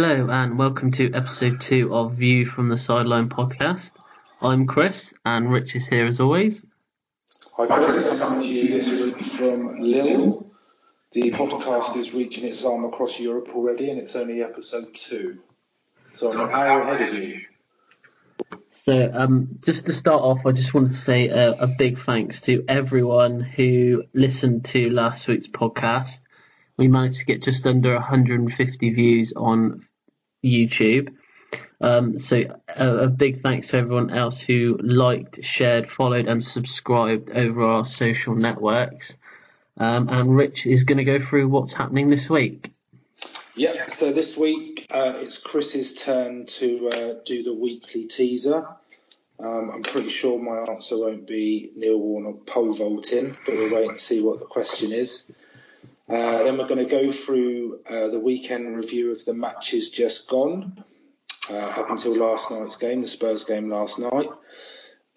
Hello and welcome to episode two of View from the Sideline podcast. I'm Chris and Rich is here as always. Hi Chris, I'm coming to you this week from Lille. The podcast is reaching its arm across Europe already and it's only episode two. So I'm an hour ahead of you. So, um, just to start off, I just wanted to say a, a big thanks to everyone who listened to last week's podcast. We managed to get just under 150 views on YouTube. Um, so a, a, big thanks to everyone else who liked, shared, followed, and subscribed over our social networks. Um, and Rich is going to go through what's happening this week. Yeah, so this week uh, it's Chris's turn to uh, do the weekly teaser. Um, I'm pretty sure my answer won't be Neil Warnock pole vaulting, but we'll wait and see what the question is. Uh, then we're going to go through uh, the weekend review of the matches just gone, uh, up until last night's game, the Spurs game last night.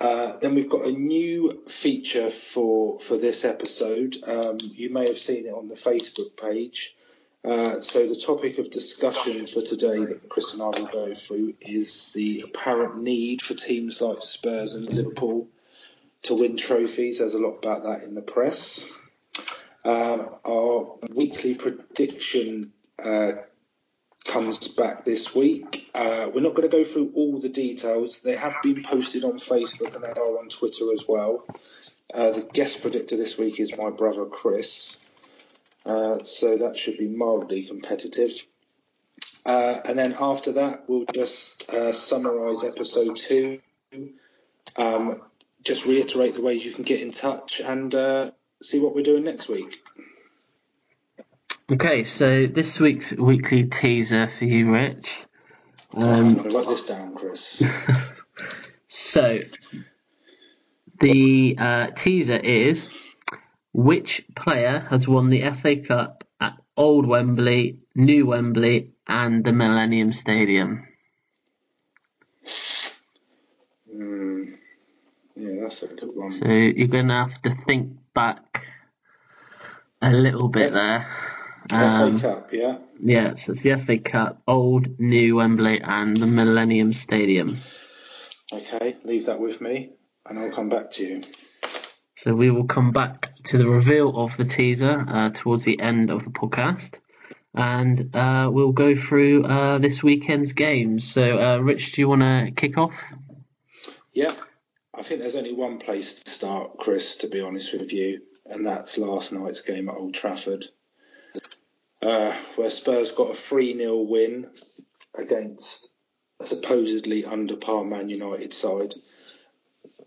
Uh, then we've got a new feature for for this episode. Um, you may have seen it on the Facebook page. Uh, so the topic of discussion for today that Chris and I will go through is the apparent need for teams like Spurs and Liverpool to win trophies. There's a lot about that in the press. Um, our weekly prediction uh, comes back this week. Uh, we're not going to go through all the details. They have been posted on Facebook and they are on Twitter as well. Uh, the guest predictor this week is my brother Chris. Uh, so that should be mildly competitive. Uh, and then after that, we'll just uh, summarise episode two. Um, just reiterate the ways you can get in touch and see what we're doing next week. Okay, so this week's weekly teaser for you, Rich. Um, I'm write this down, Chris. so, the uh, teaser is which player has won the FA Cup at Old Wembley, New Wembley, and the Millennium Stadium? Mm, yeah, that's a good one. So you're going to have to think back a little bit there. Um, FA Cup, yeah. Yeah, so it's the FA Cup, Old, New Wembley, and the Millennium Stadium. Okay, leave that with me, and I'll come back to you. So we will come back to the reveal of the teaser uh, towards the end of the podcast, and uh, we'll go through uh, this weekend's games. So, uh, Rich, do you want to kick off? Yeah, I think there's only one place to start, Chris. To be honest with you, and that's last night's game at Old Trafford, uh, where Spurs got a 3 0 win against a supposedly under par Man United side.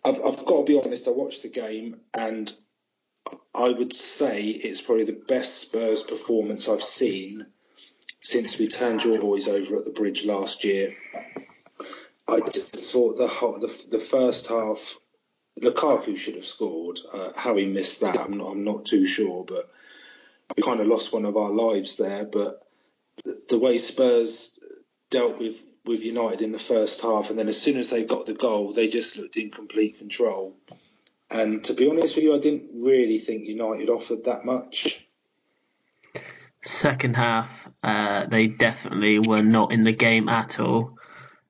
I've, I've got to be honest, I watched the game and I would say it's probably the best Spurs performance I've seen since we turned your boys over at the bridge last year. I just thought the the, the first half Lukaku should have scored. Uh, how he missed that, I'm not, I'm not too sure, but we kind of lost one of our lives there. But the, the way Spurs dealt with, with United in the first half, and then as soon as they got the goal, they just looked in complete control. And to be honest with you, I didn't really think United offered that much. Second half, uh, they definitely were not in the game at all.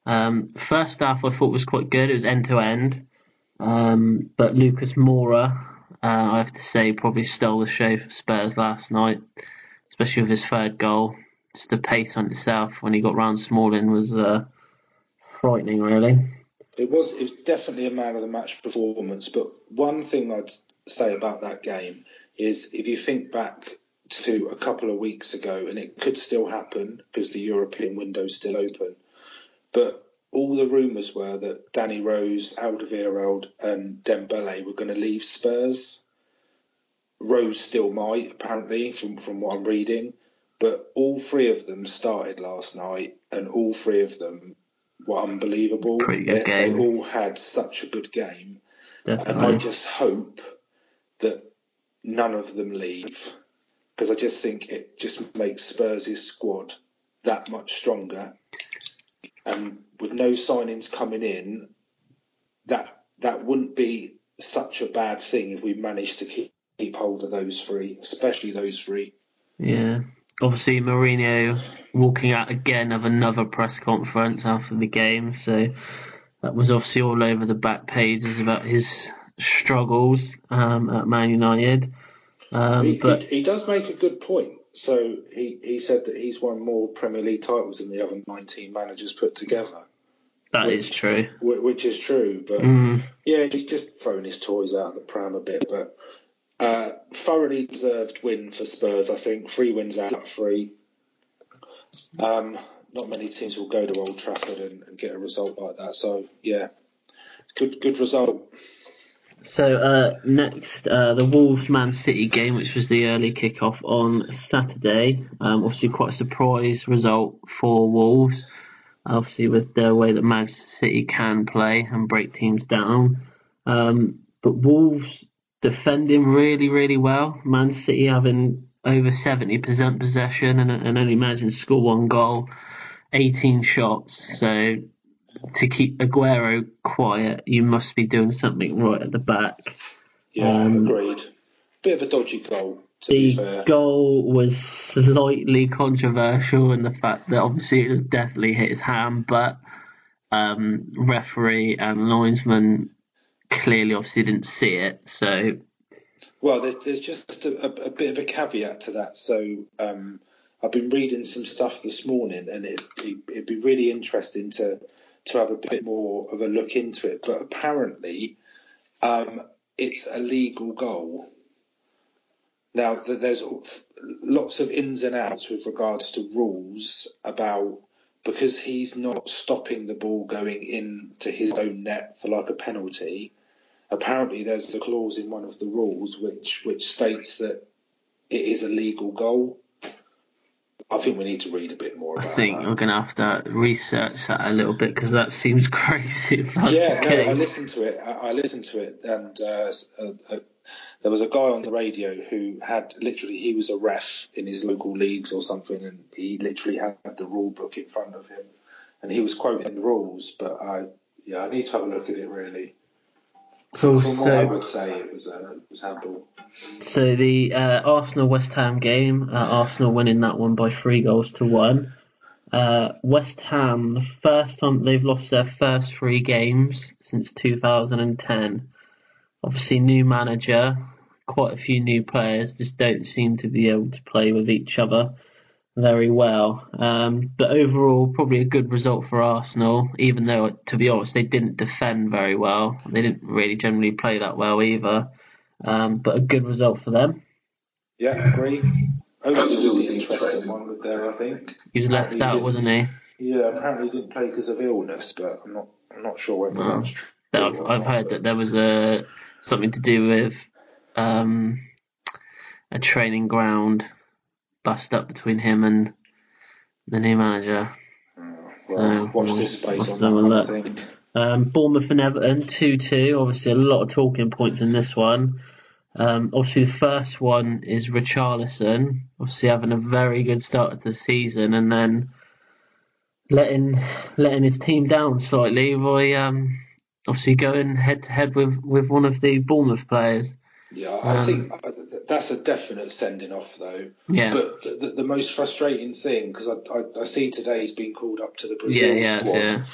Um, first half, I thought was quite good. It was end to end. Um, but Lucas Moura, uh, I have to say, probably stole the show for Spurs last night, especially with his third goal. Just the pace on itself when he got round Smalling was uh, frightening, really. It was, it was definitely a man of the match performance. But one thing I'd say about that game is if you think back to a couple of weeks ago, and it could still happen because the European window's still open, but all the rumours were that Danny Rose, Alderweireld, and Dembele were going to leave Spurs. Rose still might, apparently, from, from what I'm reading. But all three of them started last night, and all three of them were unbelievable. They, they all had such a good game. Definitely. And I just hope that none of them leave. Because I just think it just makes Spurs' squad that much stronger and with no signings coming in, that that wouldn't be such a bad thing if we managed to keep, keep hold of those three, especially those three. Yeah, obviously Mourinho walking out again of another press conference after the game, so that was obviously all over the back pages about his struggles um, at Man United. Um, he, but he, he does make a good point. So he, he said that he's won more Premier League titles than the other 19 managers put together. that is true. which is true. But Mm. yeah, he's just throwing his toys out of the pram a bit. But uh, thoroughly deserved win for Spurs. I think three wins out of three. Um, not many teams will go to Old Trafford and, and get a result like that. So yeah, good good result. So uh, next, uh, the Wolves Man City game, which was the early kickoff on Saturday. Um, obviously, quite a surprise result for Wolves. Obviously, with the way that Manchester City can play and break teams down. Um, but Wolves defending really, really well. Man City having over 70% possession and, and only managing to score one goal, 18 shots. So to keep Aguero quiet, you must be doing something right at the back. Yeah, Um, agreed. Bit of a dodgy goal, to be The fair. goal was slightly controversial in the fact that obviously it was definitely hit his hand, but um, referee and linesman clearly obviously didn't see it. So Well, there, there's just a, a, a bit of a caveat to that. So um, I've been reading some stuff this morning, and it, it, it'd be really interesting to to have a bit more of a look into it. But apparently, um, it's a legal goal. Now, there's lots of ins and outs with regards to rules about because he's not stopping the ball going into his own net for like a penalty. Apparently, there's a clause in one of the rules which which states that it is a legal goal. I think we need to read a bit more I think that. we're going to have to research that a little bit because that seems crazy. Yeah, no, I listened to it. I, I listened to it, and uh, s- uh, uh, there was a guy on the radio who had literally he was a ref in his local leagues or something, and he literally had the rule book in front of him, and he was quoting the rules. But I, yeah, I need to have a look at it really. Cool, From what I so- would say, it was uh, it was handball. So the uh, Arsenal West Ham game, uh, Arsenal winning that one by three goals to one. Uh, West Ham, the first time they've lost their first three games since 2010. Obviously, new manager, quite a few new players, just don't seem to be able to play with each other very well. Um, but overall, probably a good result for Arsenal, even though, to be honest, they didn't defend very well. They didn't really generally play that well either. Um, but a good result for them. Yeah, agree. The interesting one with there, I think. He was left Apparently out, wasn't he? Yeah, apparently he didn't play because of illness, but I'm not I'm not sure whether No. that's true. I've, I've not, heard but- that there was a something to do with um, a training ground bust up between him and the new manager. Well, So, watch we'll- this space on that one, I think. Um, Bournemouth and Everton, 2-2. Obviously, a lot of talking points in this one. Um, obviously, the first one is Richarlison, obviously having a very good start to the season, and then letting letting his team down slightly by um, obviously going head to head with with one of the Bournemouth players. Yeah, I Um, think uh, that's a definite sending off, though. Yeah, But the, the, the most frustrating thing, because I, I, I see today he's been called up to the Brazil yeah, yeah, squad, yeah.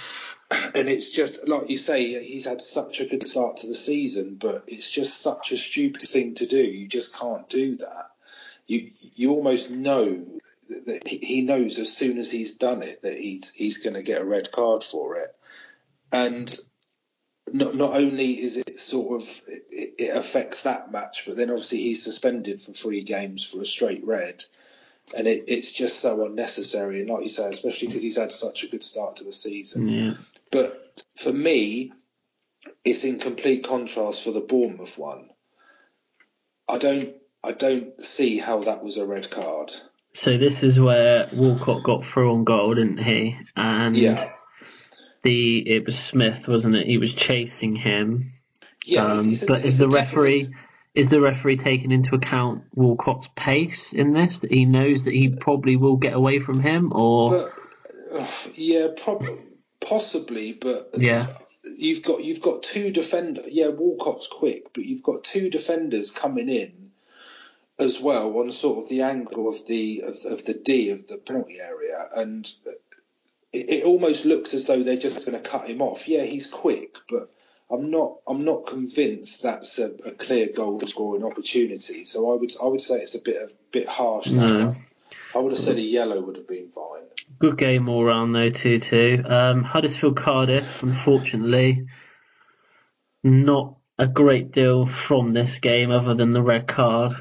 and it's just like you say, he's had such a good start to the season, but it's just such a stupid thing to do. You just can't do that. You you almost know that he he knows as soon as he's done it that he's he's going to get a red card for it, and not not only is it sort of it, it affects that match, but then obviously he's suspended for three games for a straight red, and it, it's just so unnecessary. And like you say, especially because he's had such a good start to the season. yeah. But for me, it's in complete contrast for the Bournemouth one. I don't I don't see how that was a red card. So this is where Walcott got through on goal, didn't he? And Yeah. The it was Smith, wasn't it? He was chasing him. Yeah, Um, it's a, but it's is the referee is the referee taking into account Walcott's pace in this? That he knows that he probably will get away from him, or But uh, yeah, prob- possibly, but Yeah. you've got you've got two defenders. Yeah, Walcott's quick, but you've got two defenders coming in as well on sort of the angle of the of, of the D of the penalty area, and it, it almost looks as though they're just going to cut him off. Yeah, he's quick, but I'm not I'm not convinced that's a, a clear goal scoring opportunity. So I would I would say it's a bit a bit harsh. No. one. I would have said a yellow would have been fine. Good game all round though, two two. Um, Huddersfield Cardiff, unfortunately, not a great deal from this game other than the red card.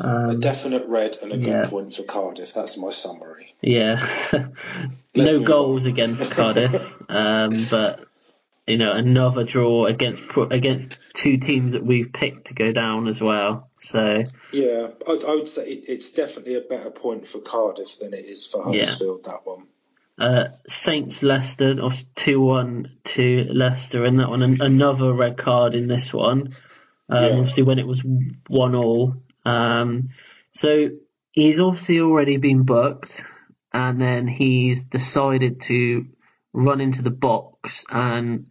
A Um, definite red and a good yeah. point for Cardiff. That's my summary. yeah, no goals on. against Cardiff, um, but you know another draw against against two teams that we've picked to go down as well. So Yeah, I, I would say it, it's definitely a better point for Cardiff than it is for Yeah. Huddersfield. That one. Uh, Saints Leicester, two one to Leicester in that one. An- another red card in this one. Um, Yeah. Obviously, when it was one all. Um, so he's obviously already been booked, and then he's decided to run into the box. And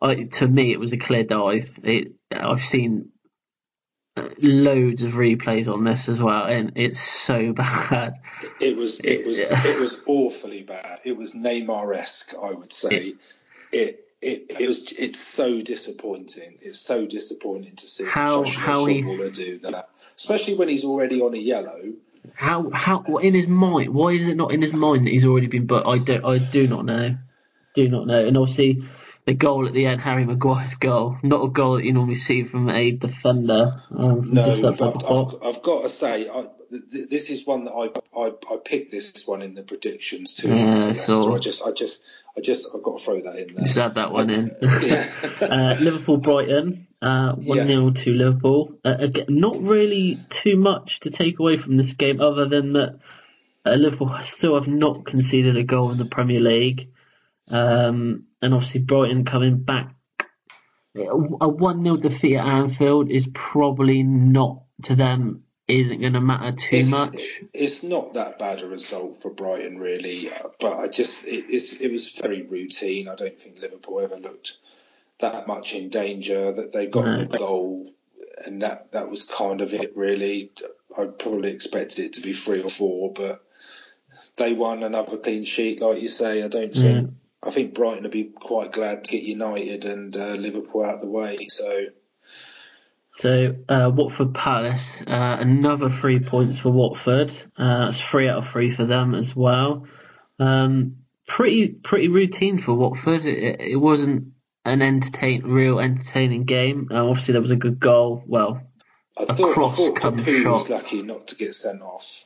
I, to me, it was a clear dive. It, I've seen uh, loads of replays on this as well, and it's so bad. It was it was it was awfully bad. It was Neymar-esque, I would say. It it, it was it's so disappointing. It's so disappointing to see How- how he- do that, especially when he's already on a yellow. How how what in his mind? Why is it not in his mind that he's already been booked? I do I do not know, do not know. And obviously, the goal at the end, Harry Maguire's goal, not a goal that you normally see from a defender. Um, from No, I've, outside the box. I've, I've got to say, I, th- this is one that I, I I picked this one in the predictions too. Yeah, to I I just I just I just I've got to throw that in there. Just add that one in. Yeah. uh, Liverpool Brighton, uh, one 0 to Liverpool. Uh, again, not really too much to take away from this game, other than that uh, Liverpool still have not conceded a goal in the Premier League, um, and obviously Brighton coming back. A one 0 defeat at Anfield is probably not to them. Isn't going to matter too it's, much. It's not that bad a result for Brighton, really. But I just it, it was very routine. I don't think Liverpool ever looked that much in danger. That they got No. the goal, and that that was kind of it, really. I probably expected it to be three or four, but they won another clean sheet, like you say. I don't think. I think Brighton would be quite glad to get United and uh, Liverpool out of the way. So So uh, Watford Palace, uh, another three points for Watford. Uh, it's three out of three for them as well. Um, pretty pretty routine for Watford. It, it wasn't an entertain real entertaining game. Uh, obviously there was a good goal. Well, I A thought I thought come Capoue was lucky not to get sent off.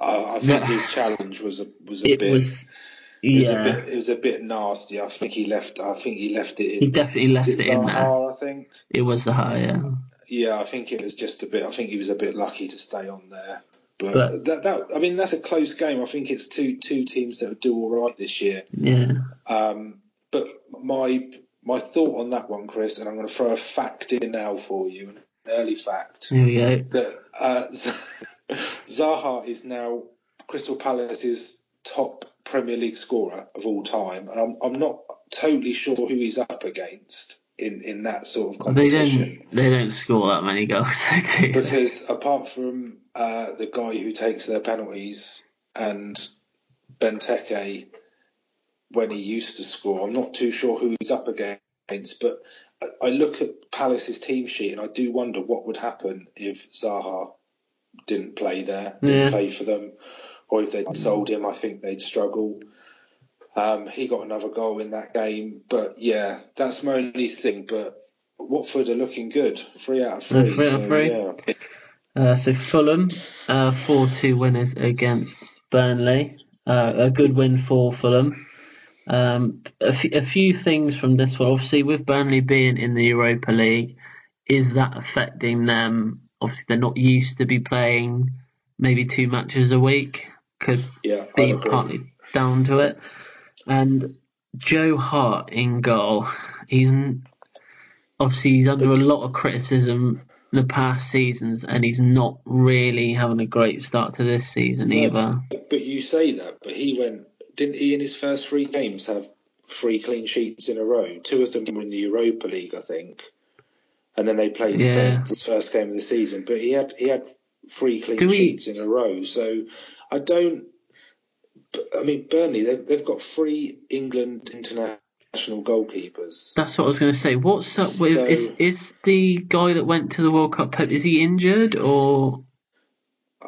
I, I think his challenge was a was a it bit. was it was yeah. a bit. It was a bit nasty. I think he left. I think he left it in. He definitely left Is it in there. I think. It was the high. Yeah. Yeah, I think it was just a bit. I think he was a bit lucky to stay on there. But, But- that, that I mean that's a close game. I think it's two two teams that will do all right this year. Yeah. Um, but my my thought on that one, Chris, and I'm going to throw a fact in now for you, an early fact. Here we go. that uh, Zaha is now Crystal Palace's top Premier League scorer of all time, and I'm, I'm not totally sure who he's up against in, in that sort of competition. They don't they don't score that many goals. Because apart from uh, the guy who takes their penalties and Benteke, when he used to score, I'm not too sure who he's up against. But I, look at Palace's team sheet and I do wonder what would happen if Zaha didn't play there, didn't Yeah. play for them, or if they'd sold him. I think they'd struggle. Um, he got another goal in that game, but yeah, that's my only thing. But Watford are looking good, three out of three. three out of so, three. Yeah. Uh, so Fulham, uh, 4-2 winners against Burnley. Uh, a good win for Fulham. Um, a, f- a few things from this one. Obviously, with Burnley being in the Europa League, is that affecting them? Obviously, they're not used to be playing maybe two matches a week. Could Yeah, be partly down to it. And Joe Hart in goal. He's obviously he's under a lot of criticism in the past seasons, and he's not really having a great start to this season No. either. But you say that, but he went, didn't he in his first three games have three clean sheets in a row? Two of them were in the Europa League, I think. And then they played Yeah. His first game of the season. But he had he had three clean Do we- sheets in a row. So I don't. I mean, Burnley they've, they've got three England international goalkeepers. That's what I was going to say. What's up with So- is is the guy that went to the World Cup? Is he injured or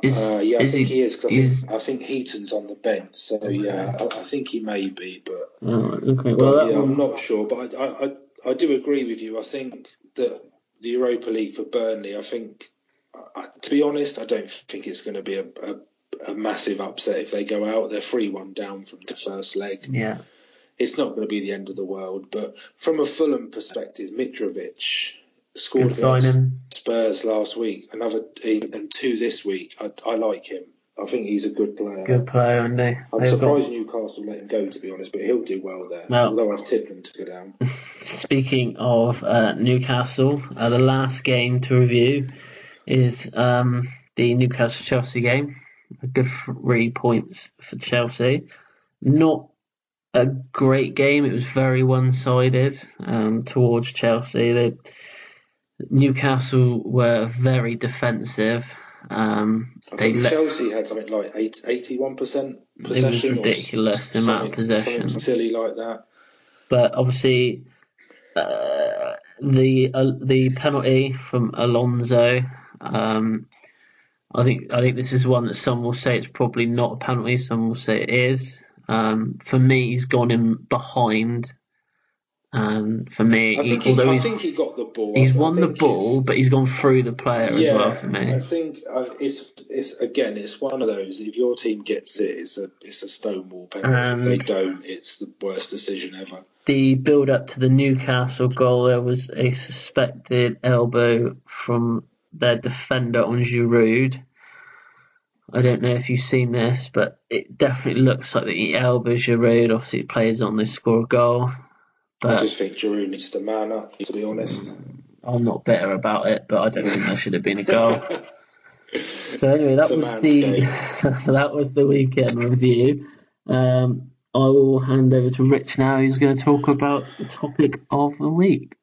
is uh, yeah, I think he? he, is. 'cause I, is- think, I think Heaton's on the bench. So yeah, I, I think he may be, but Oh, okay. Well, But yeah, one, I'm not sure, but I, I, I, do agree with you. I think that the Europa League for Burnley, I think, I, to be honest, I don't think it's going to be a, a, a massive upset if they go out. They're 3 1 down from the first leg. Yeah. It's not going to be the end of the world. But from a Fulham perspective, Mitrovic scored against. Spurs last week, another and two this week. I, I like him. I think he's a good player. Good player, and they. I'm they've got- surprised Newcastle let him go, to be honest, but he'll do well there. Well- although I've tipped them to go down. Speaking of uh, Newcastle, uh, the last game to review is um, the Newcastle Chelsea game. A good three points for Chelsea. Not a great game. It was very one sided um, towards Chelsea. They, Newcastle were very defensive. Um, I they think let, Chelsea had something like eight, 81% it was possession. ridiculous the amount of possession. Silly like that. but obviously uh, the uh, the penalty from Alonso. Um, I think I think this is one that some will say it's probably not a penalty. Some will say it is. Um, for me, he's gone in behind. And for me, I think, he, although I he's, think he got the ball. he's won the ball, but he's gone through the player as well. For me, I think uh, it's it's again it's one of those. If your team gets it, it's a it's a stonewall penalty. if they don't, it's the worst decision ever. the build up to the Newcastle goal, there was a suspected elbow from their defender on Giroud. I don't know if you've seen this, but it definitely looks like the he elbows Giroud. Obviously, plays on this score a goal, I just think Giroud needs to man up. To be honest. I'm not bitter about it. But I don't think that should have been a goal. So anyway, that was the that was the weekend review. Um, I will hand over to Rich now. Who's going to talk about the topic of the week.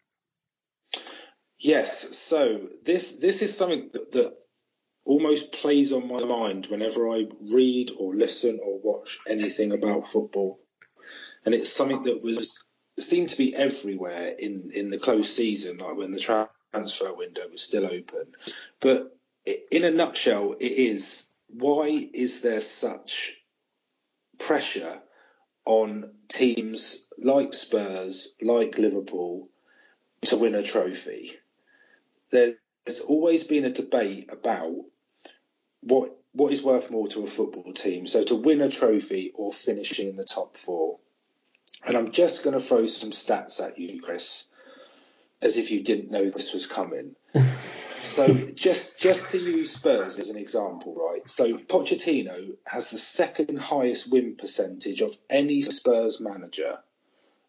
Yes, so this this is something that, that almost plays on my mind whenever I read or listen or watch anything about football, and it's something that was seemed to be everywhere in in the close season, like when the transfer window was still open. But in a nutshell, it is why is there such pressure on teams like Spurs, like Liverpool, to win a trophy? there's always been a debate about what what is worth more to a football team. So to win a trophy or finishing in the top four. And I'm just going to throw some stats at you, Chris, as if you didn't know this was coming. so just just to use Spurs as an example, right? So Pochettino has the second highest win percentage of any Spurs manager.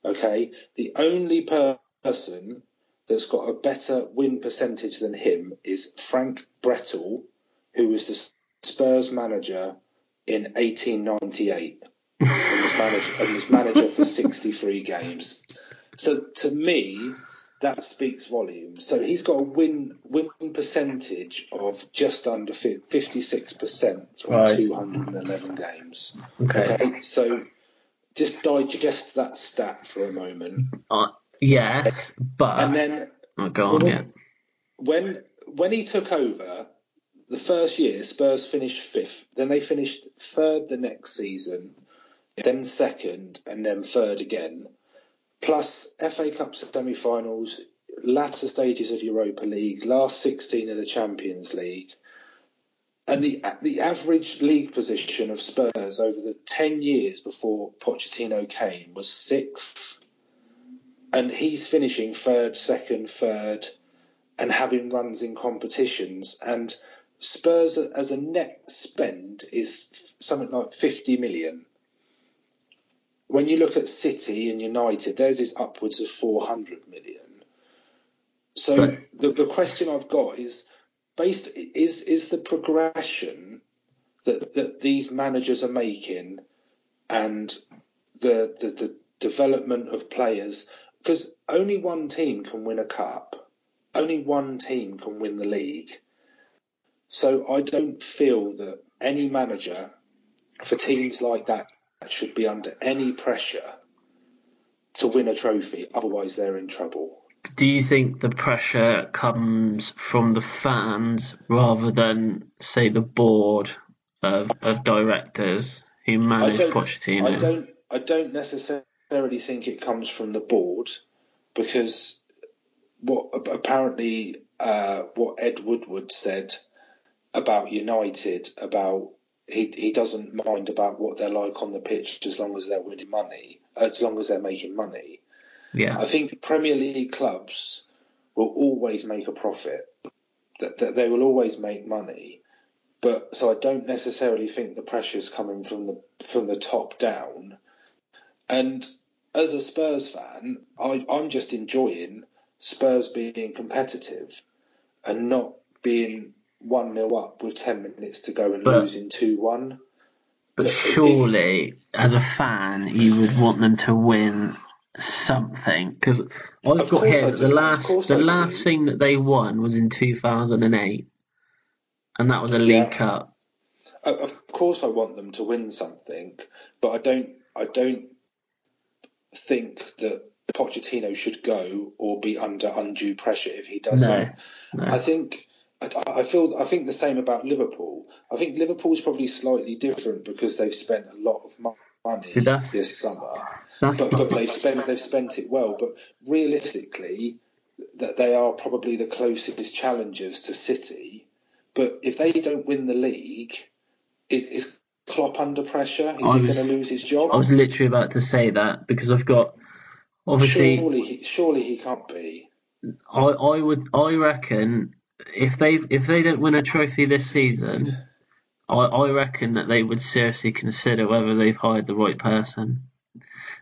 Okay, the only person that's got a better win percentage than him is Frank Brettell, who was the Spurs manager in 1898 and was manager, and was manager for 63 games. So to me, that speaks volumes. So he's got a win win percentage of just under 56% on Right. 211 games. Okay. Okay, so just digest that stat for a moment, Uh, yes, but and then oh, go on. Yeah. when when he took over the first year, Spurs finished fifth. Then they finished third the next season, then second, and then third again. Plus FA Cup semi-finals, latter stages of Europa League, last 16 of the Champions League. And the the average league position of Spurs over the 10 years before Pochettino came was sixth. And he's finishing third, second, third, and having runs in competitions. And Spurs as a net spend is something like 50 million. When you look at City and United, theirs is upwards of 400 million. So Right. the, the question I've got is based is is the progression that, that these managers are making and the, the the development of players because only one team can win a cup only one team can win the league. So I don't feel that any manager for teams like that should be under any pressure to win a trophy. Otherwise, they're in trouble. Do you think the pressure comes from the fans rather than, say, the board of, of directors who manage I Pochettino? I don't. I don't necessarily think it comes from the board because what apparently uh, what Ed Woodward said about United about he he doesn't mind about what they're like on the pitch as long as they're winning money, as long as they're making money. Yeah. I think Premier League clubs will always make a profit. That, that they will always make money. But so I don't necessarily think the pressure's coming from the from the top down. And as a Spurs fan, I, I'm just enjoying Spurs being competitive and not being one 0 up with ten minutes to go and But- losing two one. But if- surely, as a fan, you would want them to win something because I've got here the last the I last do. thing that they won was in 2008, and that was a League Yeah. Cup. Of course, I want them to win something, but I don't. I don't think that Pochettino should go or be under undue pressure if he doesn't. No, I think. I, I feel. I think the same about Liverpool. I think Liverpool's probably slightly different because they've spent a lot of mo- money See, this summer, but but they've spent they've spent it well. But realistically, that they are probably the closest challengers to City. But if they don't win the league, is, is Klopp under pressure? Is I he was- going to lose his job? I was literally about to say that because I've got obviously surely, he, surely he can't be. I, I would I reckon if they if they don't win a trophy this season, I, I reckon that they would seriously consider whether they've hired the right person.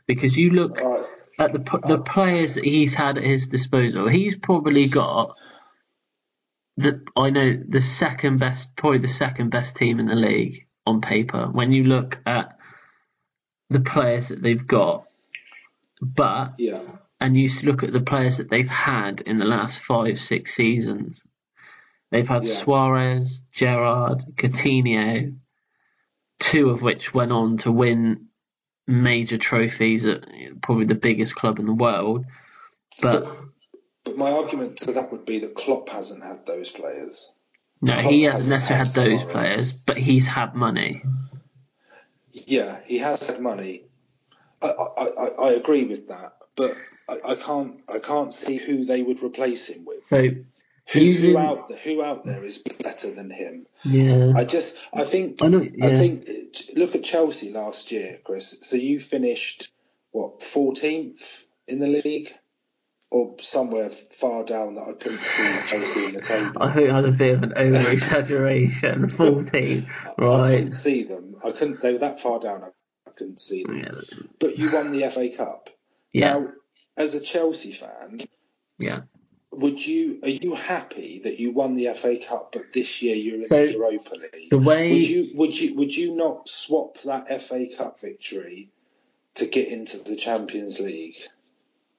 Because you look Right. at the p- the uh, players that he's had at his disposal, he's probably got the I know the second best, probably the second best team in the league on paper. When you look at the players that they've got, but Yeah. and you look at the players that they've had in the last five, six seasons. They've had Yeah. Suarez, Gerrard, Coutinho, two of which went on to win major trophies at probably the biggest club in the world. But But my argument to that would be that Klopp hasn't had those players. no, Klopp he hasn't hasn't necessarily had had those Suarez. players, but he's had money. Yeah, he has had money. I, I, I, I agree with that, but I, I can't I can't see who they would replace him with. So Who, who out there, who out there is better than him? yeah, I just I think I know. I think uh, look at Chelsea last year, Chris. So you finished what fourteenth in the league, or somewhere far down that I couldn't see Chelsea in the table. I think that was a bit of an over exaggeration. Fourteen, I right? couldn't see them. I couldn't. They were that far down. I, I couldn't see them. Yeah, But you won the FA Cup. yeah, Now, as a Chelsea fan, yeah. Would you are you happy that you won the FA Cup, but this year you're in So, the Europa League? The way Would you would you would you not swap that FA Cup victory to get into the Champions League?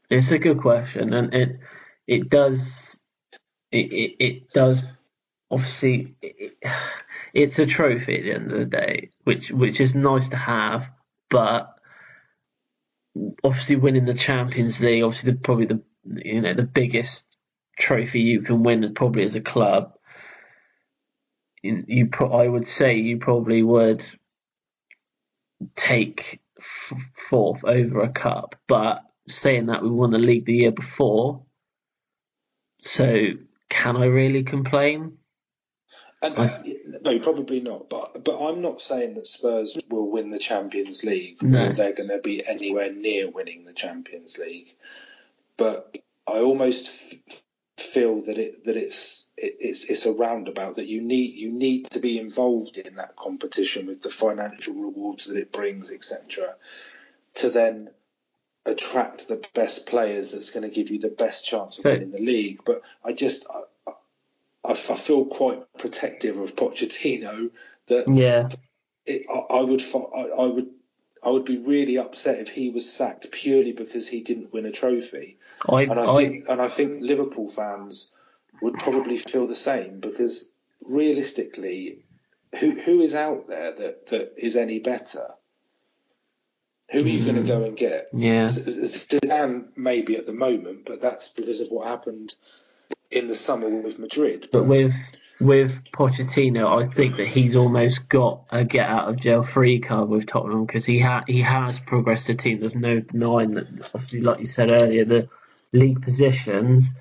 It's a good question, and it it does it it, it does obviously it, it's a trophy at the end of the day, which which is nice to have, but obviously winning the Champions League, obviously the, probably the you know the biggest trophy you can win probably as a club. You, you pro- I would say you probably would take f- fourth over a cup, but saying that we won the league the year before, so can I really complain? And uh, no, probably not. But but I'm not saying that Spurs will win the Champions League No. or they're going to be anywhere near winning the Champions League. But I almost feel that it that it's it, it's it's a roundabout that you need you need to be involved in that competition with the financial rewards that it brings, etc. To then attract the best players that's going to give you the best chance of So- winning the league. But I just I, I, I feel quite protective of Pochettino that Yeah, it, I, I would I, I would I would be really upset if he was sacked purely because he didn't win a trophy. I, And I I, think and I think Liverpool fans would probably feel the same because realistically, who who is out there that, that is any better? Who are you going to hmm. go and get? Yeah. Zidane maybe at the moment, but that's because of what happened in the summer with Madrid. But with with Pochettino, I think that he's almost got a get out of jail free card with Tottenham because he ha- he has progressed the team. There's no denying that. Obviously, like you said earlier, the league positions,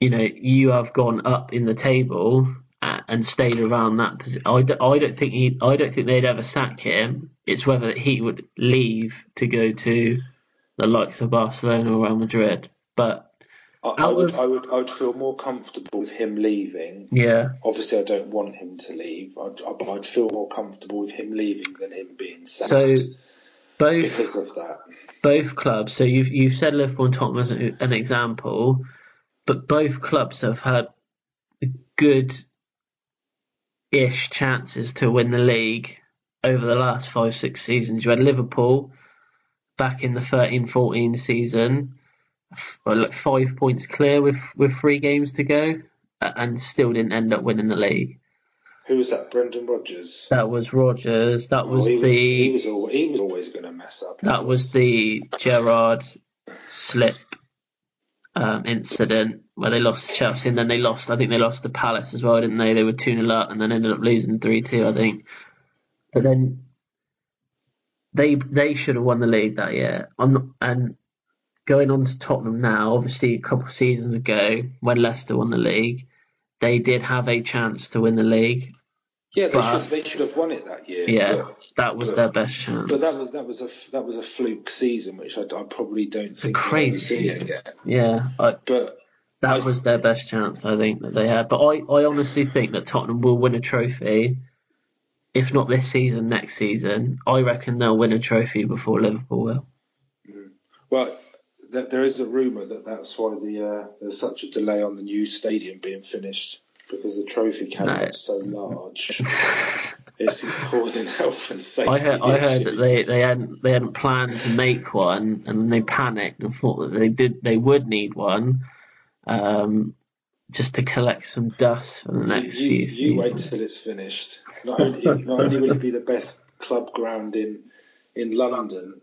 you know, you have gone up in the table uh, and stayed around that position. I don't, I don't think he, I don't think they'd ever sack him. It's whether he would leave to go to the likes of Barcelona or Real Madrid. But I, I would I would I would feel more comfortable with him leaving. yeah, Obviously, I don't want him to leave, I'd, I- but I'd feel more comfortable with him leaving than him being sacked so both because of that. both clubs. So you've you've said Liverpool and Tottenham as an an example, but both clubs have had good ish chances to win the league over the last five six seasons. You had Liverpool back in the 13-14 season, well, five points clear with with three games to go, and still didn't end up winning the league. Who was that? Brendan Rodgers. That was Rodgers. That was Oh, he, the he was al- he was always going to mess up. That was the Gerrard slip um, incident where they lost to Chelsea and then they lost. I think they lost to Palace as well, didn't they? They were two 0 up and then ended up losing three two. I think. But then they they should have won the league that year. I'm not, and going on to Tottenham now. Obviously, a couple of seasons ago when Leicester won the league, they did have a chance to win the league. yeah. They but- should they should have won it that year. Yeah, but, that was but- their best chance. but that was that was a that was a fluke season, which I, I probably don't think we'll crazy see season. again. yeah, I, But That I- was their best chance, I think, that they had. But I, I honestly think that Tottenham will win a trophy. If not this season, next season. I reckon they'll win a trophy before Liverpool will. Mm-hmm. Well, th- there is a rumor that that's why the uh, there's such a delay on the new stadium being finished because the trophy cabinet is so large. it's, it's causing health and safety I heard, I heard that they, they hadn't they hadn't planned to make one, and then they panicked and thought that they did they would need one, um, just to collect some dust for the next you, few you wait till it's finished. Not only, not only will it be the best club ground in in London,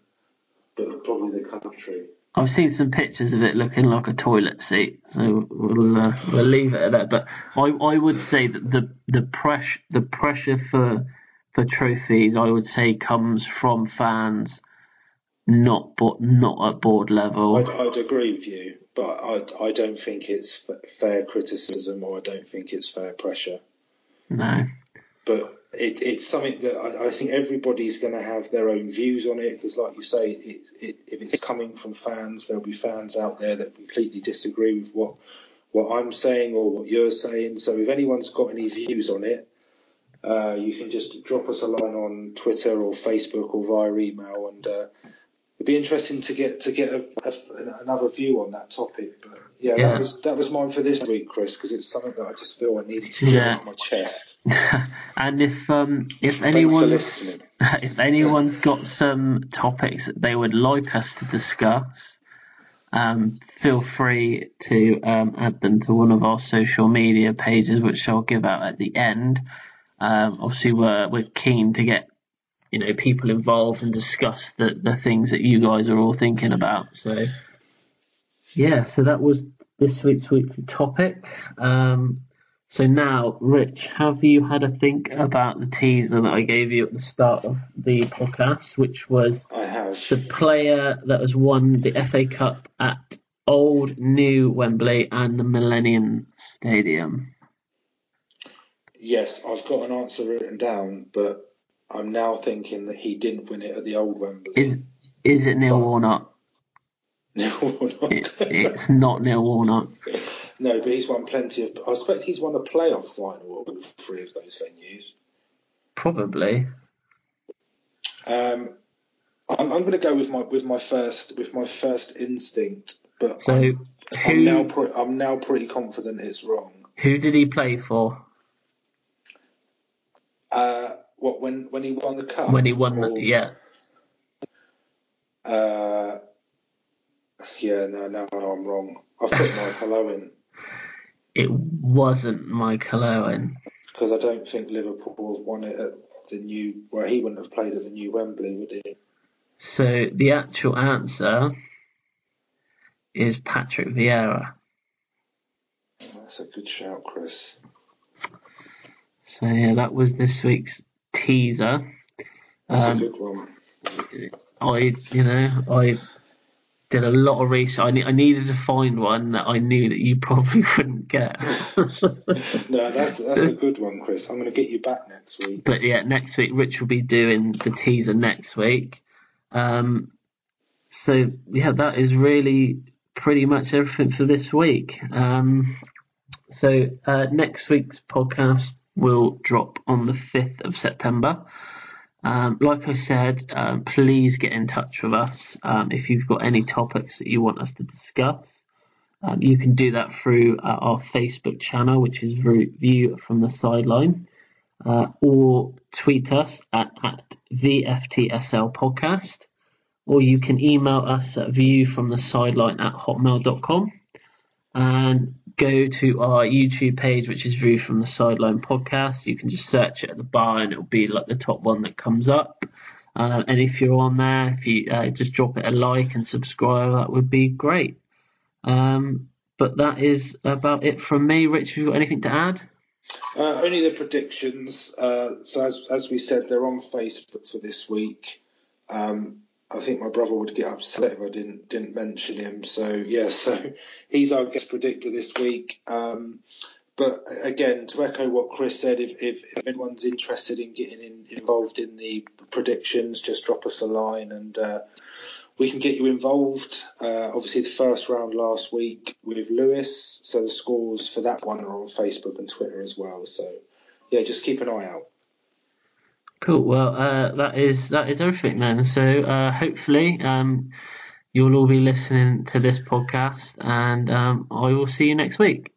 but probably the country. I've seen some pictures of it looking like a toilet seat, so we'll uh, we'll leave it at that. But I, I would say that the the pressure the pressure for for trophies I would say comes from fans, not bo- not at board level. I'd, I'd agree with you, but I I don't think it's f- fair criticism or I don't think it's fair pressure. No, but it, it's something that I, I think everybody's going to have their own views on it because, like you say, it, it, if it's coming from fans, there'll be fans out there that completely disagree with what what I'm saying or what you're saying. So if anyone's got any views on it, uh, you can just drop us a line on Twitter or Facebook or via email, and uh, it'd be interesting to get to get a, a, another view on that topic. But yeah, Yeah. that was that was mine for this week, Chris, because it's something that I just feel I needed to get Yeah. off my chest. and if um if anyone's if anyone's got some topics that they would like us to discuss, um, feel free to um, add them to one of our social media pages, which I'll give out at the end. Um, obviously, we're we're keen to get you know people involved and discuss the the things that you guys are all thinking about. So yeah, so that was this week's weekly topic. Um, so now, Rich, have you had a think about the teaser that I gave you at the start of the podcast, which was I have. the player that has won the FA Cup at Old New Wembley and the Millennium Stadium? Yes, I've got an answer written down, but I'm now thinking that he didn't win it at the old Wembley. Is is it Neil But- Warnock? no, It, it's not Neil Warnock. no, but he's won plenty of. I expect he's won a playoff final at all three of those venues. Probably. Um, I'm, I'm going to go with my with my first with my first instinct, but So I'm, I'm now pre- I'm now pretty confident it's wrong. who did he play for Uh, what when when he won the cup? when he won? Or- The, yeah, Uh, yeah, no, no, I'm wrong. I've put Michael Owen. it wasn't Michael Owen. because I don't think Liverpool have won it at the new. Well, he wouldn't have played at the new Wembley, would he? So the actual answer is Patrick Vieira. That's a good shout, Chris. So yeah, that was this week's teaser. That's Um, a good one. I, you know, I did a lot of research. I, ne- I needed to find one that I knew that you probably wouldn't get. No, that's that's a good one, Chris. I'm going to get you back next week. but yeah, next week Rich will be doing the teaser next week. Um, so yeah, that is really pretty much everything for this week. Um, so uh, next week's podcast will drop on the fifth of September. Um, like I said, um, please get in touch with us um, if you've got any topics that you want us to discuss. Um, you can do that through uh, our Facebook channel, which is View View from the Sideline, uh, or tweet us at, at VFTSL Podcast, or you can email us at viewfromthesideline at hotmail.com and go to our YouTube page, which is View from the Sideline Podcast. You can just search it at the bar and it'll be like the top one that comes up. Uh, and if you're on there, if you uh, just drop it a like and subscribe, that would be great. Um, but that is about it from me. Rich, have you got anything to add? Uh, only the predictions. Uh, so as as we said, they're on Facebook for this week. Um, I think my brother would get upset if I didn't didn't mention him. So yeah, so he's our guest predictor this week. Um, but again, to echo what Chris said, if, if, if anyone's interested in getting in, involved in the predictions, just drop us a line and uh, we can get you involved. Uh, obviously, the first round last week with Lewis, so the scores for that one are on Facebook and Twitter as well. So yeah, just keep an eye out. Cool. Well, uh, that is that is everything then. So uh, hopefully um, you'll all be listening to this podcast, and um, I will see you next week.